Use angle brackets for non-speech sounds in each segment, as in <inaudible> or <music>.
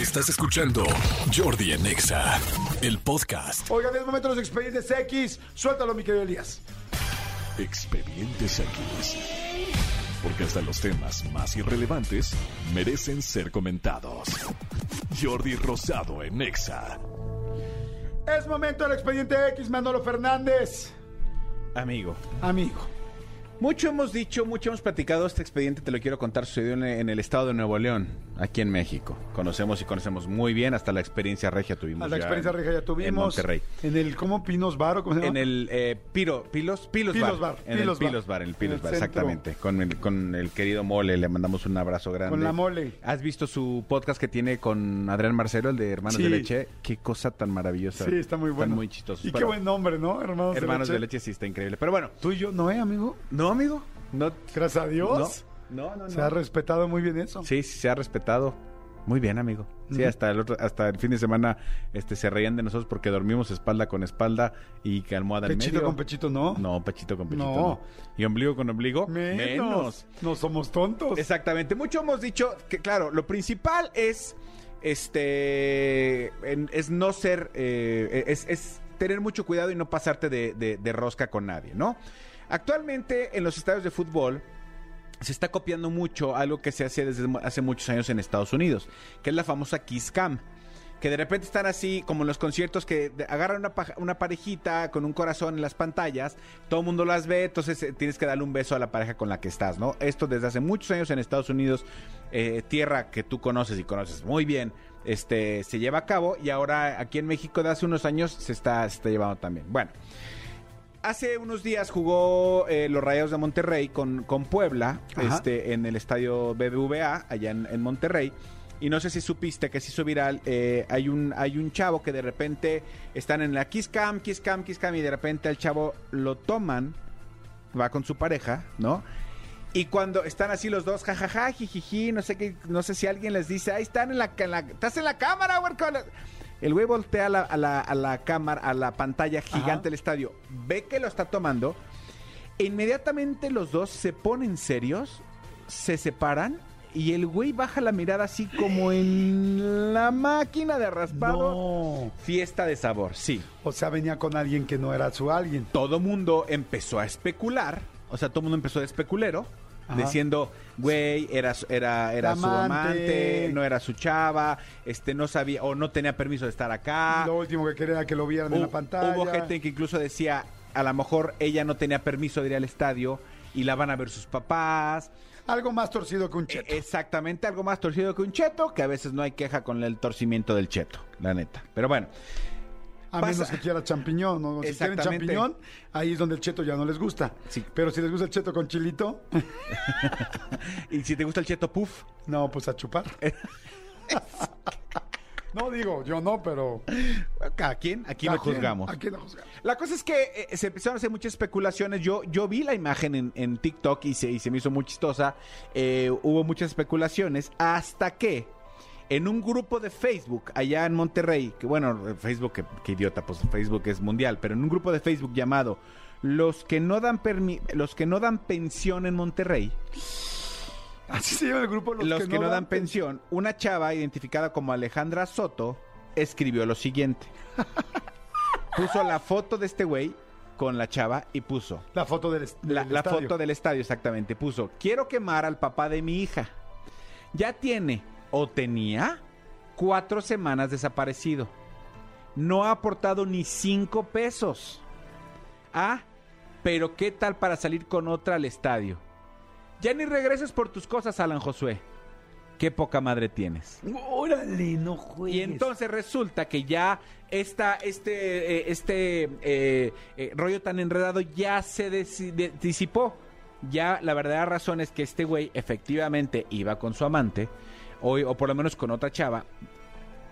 Estás escuchando Jordi en Exa, el podcast. Oigan, es momento de los expedientes X. Suéltalo, mi querido Elías. Expedientes X. Porque hasta los temas más irrelevantes merecen ser comentados. Jordi Rosado en Exa. Es momento del expediente X, Manolo Fernández. Amigo. Amigo. Mucho hemos dicho, mucho hemos platicado. Este expediente te lo quiero contar. Sucedió en, en el estado de Nuevo León, aquí en México. Conocemos y conocemos muy bien. Hasta la experiencia regia tuvimos. A la ya experiencia en- regia ya tuvimos. En Monterrey. En el, ¿cómo? Pinos Bar, ¿o ¿cómo se llama? En el eh, Piro, Pilos, Pilos, Pilos Bar. Bar, En Pilos el Bar. Pilos Bar, en el Pilos En el Bar, exactamente. Con el, con el querido Mole, le mandamos un abrazo grande. Con la Mole. ¿Has visto su podcast que tiene con Adrián Marcelo, el de Hermanos Sí. de Leche? Qué cosa tan maravillosa. Sí, está muy bueno. Están muy chistosos. Y qué buen nombre, ¿no? Hermanos, Hermanos de, de leche. Leche sí está increíble. Pero bueno, Tú y yo, ¿no, eh, amigo? no, amigo. No, Gracias a Dios. no, no, no. Se ha respetado muy bien eso. Sí, sí, se ha respetado. Muy bien, amigo. Sí, hasta el otro, hasta el fin de semana este, se reían de nosotros porque dormimos espalda con espalda y que almohada en Pechito medio. con pechito, ¿no. No, pechito con pechito. No. No. Y ombligo con ombligo. Menos. No somos tontos. Exactamente. Mucho hemos dicho que, claro, lo principal es, este, en- es no ser, eh, es, es tener mucho cuidado y no pasarte de, de- de rosca con nadie, ¿no? Actualmente en los estadios de fútbol se está copiando mucho algo que se hace desde hace muchos años en Estados Unidos, que es la famosa Kiss Cam. Que de repente están así, como en los conciertos, que agarran una, una parejita con un corazón en las pantallas, todo el mundo las ve, entonces eh, tienes que darle un beso a la pareja con la que estás, ¿no? Esto desde hace muchos años en Estados Unidos, eh, tierra que tú conoces y conoces muy bien, este, se lleva a cabo y ahora aquí en México de hace unos años se está, se está llevando también. Bueno, Hace unos días jugó eh, los Rayados de Monterrey con, con Puebla Ajá. este, en el estadio BBVA, allá en, en Monterrey. Y no sé si supiste que se hizo viral. eh, hay, un, hay un chavo que de repente están en la Kiss Cam, Kiss Cam, Kiss Cam, y de repente al chavo lo toman, va con su pareja, ¿no? Y cuando están así los dos, jajaja, jijiji, no sé qué, no sé si alguien les dice, ahí están en la, en la- estás en la cámara, güey. Con la-". El güey voltea a la, a la, a la cámara, a la pantalla gigante del estadio, ve que lo está tomando, e inmediatamente los dos se ponen serios, se separan y el güey baja la mirada así como en la máquina de raspado. No. Fiesta de sabor, sí. O sea, venía con alguien que no era su alguien. Todo mundo empezó a especular, o sea, todo mundo empezó de especulero, Ajá. diciendo, güey, era, su- era, era su Amante. no era su chava, este, no sabía, o no tenía permiso de estar acá. Lo último que quería era que lo vieran en la pantalla. Hubo gente que incluso decía, a lo mejor ella no tenía permiso de ir al estadio y la van a ver sus papás. Algo más torcido que un E- cheto. Exactamente, algo más torcido que un cheto, que a veces no hay queja con el torcimiento del cheto, la neta. Pero bueno, A pasa- menos que quiera champiñón, ¿no? Si quieren champiñón, ahí es donde el cheto ya no les gusta. Sí. Pero si les gusta el cheto con chilito, <laughs> <laughs> y si te gusta el cheto puff, no, pues a chupar. <laughs> no digo, yo no, pero. aquí ¿a quién? juzgamos. ¿A quién lo juzgamos? La cosa es que eh, se empezaron a hacer muchas especulaciones. Yo, yo vi la imagen en, en TikTok y se, y se me hizo muy chistosa. Eh, hubo muchas especulaciones hasta que en un grupo de Facebook allá en Monterrey, que bueno, Facebook, que, que idiota, pues Facebook es mundial, pero en un grupo de Facebook llamado Los que no dan permi- los que no dan pensión en Monterrey, Así se llama el grupo. Los, los, que, no, dan pensión, una chava identificada como Alejandra Soto escribió lo siguiente. <laughs> puso la foto de este güey con la chava y puso La foto del, la, del la estadio. foto del estadio exactamente. Puso, quiero quemar al papá de mi hija. Ya tiene o tenía cuatro semanas desaparecido. No ha aportado ni cinco pesos. Ah, pero ¿qué tal para salir con otra al estadio? Ya ni regreses por tus cosas, Alan Josué. Qué poca madre tienes. Órale, no juegues. Y entonces resulta que ya esta, este, eh, este eh, eh, rollo tan enredado ya se disipó. Ya la verdadera razón es que este güey efectivamente iba con su amante, o, o por lo menos con otra chava.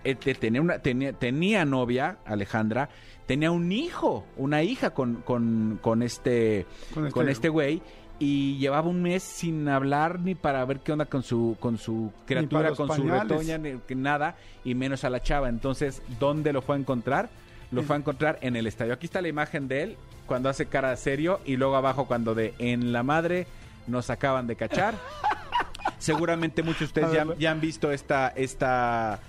Te- tenía, una, tenía, tenía novia, Alejandra, tenía un hijo, una hija con, con, con este Con este- con este güey. Y llevaba un mes sin hablar ni para ver qué onda con su, con su criatura, con su retoña, ni nada, y menos a la chava. Entonces, ¿dónde lo fue a encontrar? Lo fue a encontrar en el estadio. Aquí está la imagen de él cuando hace cara de serio y luego abajo cuando de en la madre nos acaban de cachar. <laughs> Seguramente muchos de <laughs> ustedes ya, verlo. ya han visto esta, esta,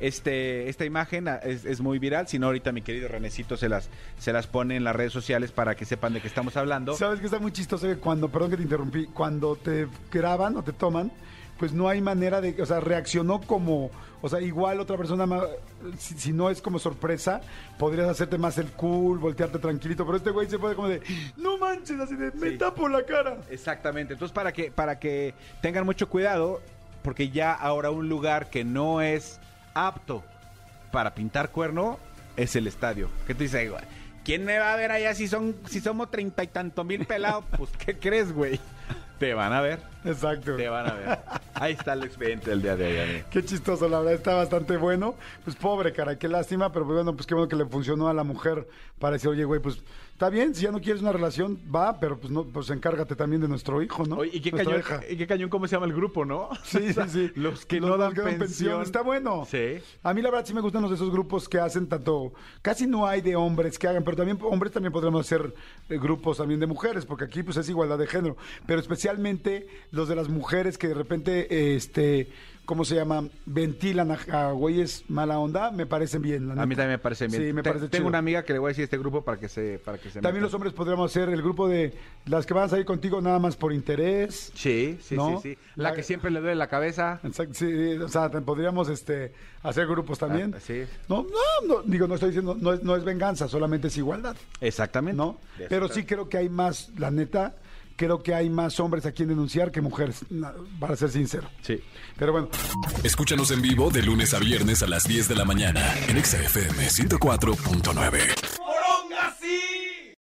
este, esta imagen ah, es, es muy viral. Si no, ahorita mi querido Renecito se las, se las pone en las redes sociales para que sepan de qué estamos hablando. ¿Sabes que está muy chistoso que cuando, perdón que te interrumpí, cuando te graban o te toman, pues no hay manera de, o sea, reaccionó como, o sea, igual otra persona, si, si no es como sorpresa, podrías hacerte más el cool, voltearte tranquilito, pero este güey se pone como de, no manches, así de, me Sí. tapo la cara. Exactamente. Entonces, para que, para que tengan mucho cuidado, porque ya ahora un lugar que no es apto para pintar cuerno es el estadio. ¿Qué te dice, güey? ¿Quién me va a ver allá si son, si somos treinta y tantos mil pelados? Pues, ¿qué crees, güey? Te van a ver, Exacto. te van a ver. Ahí está el expediente del día de hoy, amigo. Qué chistoso, la verdad está bastante bueno. Pues pobre, cara, qué lástima, pero pues, bueno, pues qué bueno que le funcionó a la mujer para decir, oye, güey, pues está bien, si ya no quieres una relación, va, pero pues no, pues encárgate también de nuestro hijo, ¿no? Oye, ¿y qué, cañón, y qué cañón cómo se llama el grupo, no? Sí, <laughs> sí, sí. Los que Los no dan que pensión. Está bueno. Sí. A mí la verdad sí me gustan los de esos grupos que hacen tanto, casi no hay de hombres que hagan, pero también hombres también podríamos hacer eh, grupos también de mujeres, porque aquí pues es igualdad de género, pero especialmente los de las mujeres que de repente, este, ¿cómo se llama? Ventilan a, a güeyes mala onda, me parecen bien. la A mí también me parece bien. Sí, me Te- parece Tengo chido. una amiga que le voy a decir este grupo para que se, para que se También metan. los hombres podríamos hacer el grupo de las que van a salir contigo nada más por interés. Sí, sí, ¿No? sí, sí. La La- que siempre le duele la cabeza. Exacto, sí, o sea, podríamos este, hacer grupos también. Ah, sí. No, no, no, digo, no estoy diciendo, no es, no es venganza, solamente es igualdad, Exactamente. ¿no? Pero sí creo que hay más, la neta, creo que hay más hombres a quien denunciar que mujeres, para ser sincero. Sí. Pero bueno, Escúchanos en vivo de lunes a viernes a las 10 de la mañana en Exa FM 104.9.